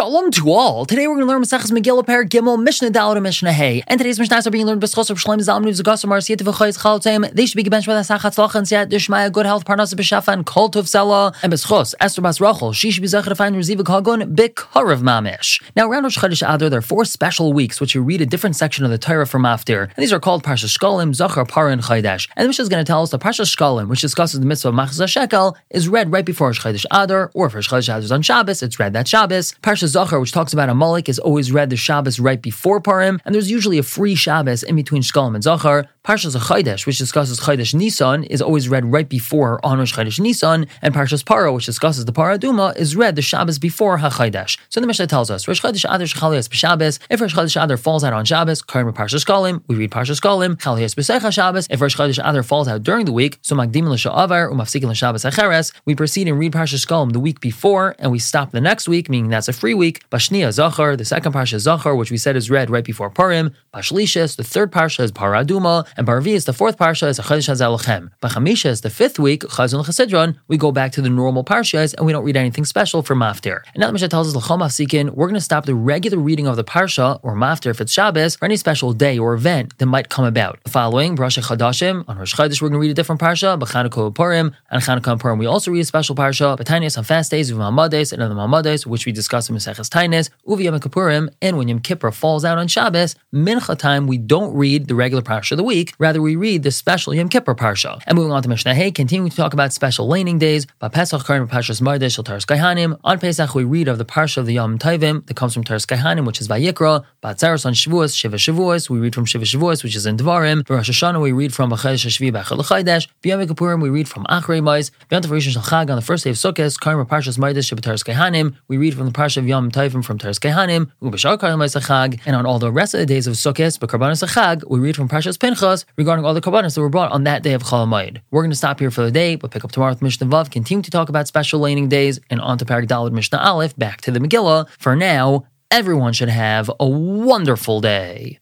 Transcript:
Shalom to all. Today we're going to learn Maseches Megillah Per Gimel Mishnah Dalad and Mishnah Hey. And today's Mishnahs are being learned B'schos of Shalom Zalman Uv Mars Yet V'choyz Chalotzim. They should be given with Asachat Tzlach and Siyat Dishmaya Good Health Parnas B'Shafa and Kol Tov Sela and B'schos Esther Bas Rachel. She should be zechar to find Reziva Kagon B'Karav Mamish. Now around Rosh Chodesh Adar there are four special weeks which you read a different section of the Torah from Maftir. And these are called Parsha Shkolim, Zachar, Parah, and. And the Mishnah is going to tell us the Parsha Shkolim, which discusses the mitzvah of Machzah Shekel, is read right before Rosh Chodesh Adar, or if Rosh Chodesh Adar is on Shabbos, it's read that Shabbos. Parsha Zachar, which talks about about Amalek is always read the Shabbos right before Purim, and there's usually a free Shabbos in between Shkalim and Zachar. Parshas Chaydesh, which discusses Chaydesh Nisan, is always read right before on Rosh Chaydesh Nisan, and Parshas Para, which discusses the Para Duma, is read the Shabbos before HaChaydesh. So the Mishnah tells us, Rosh Chaydesh Adar Shechalias B'Shabbos, if Rosh Chaydesh Adar falls out on Shabbos, Karim Parshas Kalim, we read Parshas Kalim, Chalias B'Secha Shabbos, if Rosh Chaydesh Adar falls out during the week, so Magdim L'Sha'avar, Umafsikin L'Shabbos Acheres, we proceed and read Parshas Kalim the week before, and we stop the next week, meaning that's a free week, Bashnia Zachar, the second Parsha Zachar, which we said is read right before Purim, Bashlishis, the third Parsha is Paraduma, and Barvi is the fourth Parsha is a Chodesh HaZalachem. Bachamisha is the fifth week, Chazon Chasidron, we go back to the normal Parshas and we don't read anything special for Maftir. And now the Mishnah tells us L'chom Afsikin, we're going to stop the regular reading of the Parsha, or Maftir if it's Shabbos, for any special day or event that might come about. The following, Rosh Chadashim, on Rosh Chodesh we're going to read a different Parsha, B'Chanukah Purim, and Chanukah Purim we also read a special Parsha, B'Tainis on fast days, V'Hamades, and other Mamades, which we discuss in Maseches Tainis, Uvi Yom Kippurim, and when Yom Kippur falls out on Shabbos, Mincha time, we don't read the regular Parsha of the week, rather we read the special Yom Kippur Parsha. And moving on to Mishnah Hey, continuing to talk about special laning days, Pesach Karim. On Pesach we read of the Parsha of the Yom Tovim that comes from Taras Kaihanim, which is Vayikra. Batzaros on Shavuos, Shiva Shavuos, we read from Shiva Shavuos, which is in Devarim. For Rosh Hashanah we read from Achedesh Shvi B'Echad L'Chaydesh. B'Yom Kippurim we read from Achrei Mais. B'Yom Tov Rishon on the first day of Sukkot, Karim Parshas Mardesh Shel Taras Kaihanim. We read from the Parsha of Yom Tovim from Taras Kaihanim. Ubashar Karim. And on all the rest of the days of Sukkot, but Karbanos Chag, we read from Parshas Pinchas regarding all the Karbanos that were brought on that day of Chalamayid. We're going to stop here for the day, but pick up tomorrow with Mishnah Vav, continue to talk about special laning days, and on to Parak Dalad Mishnah Aleph, back to the Megillah. For now, everyone should have a wonderful day.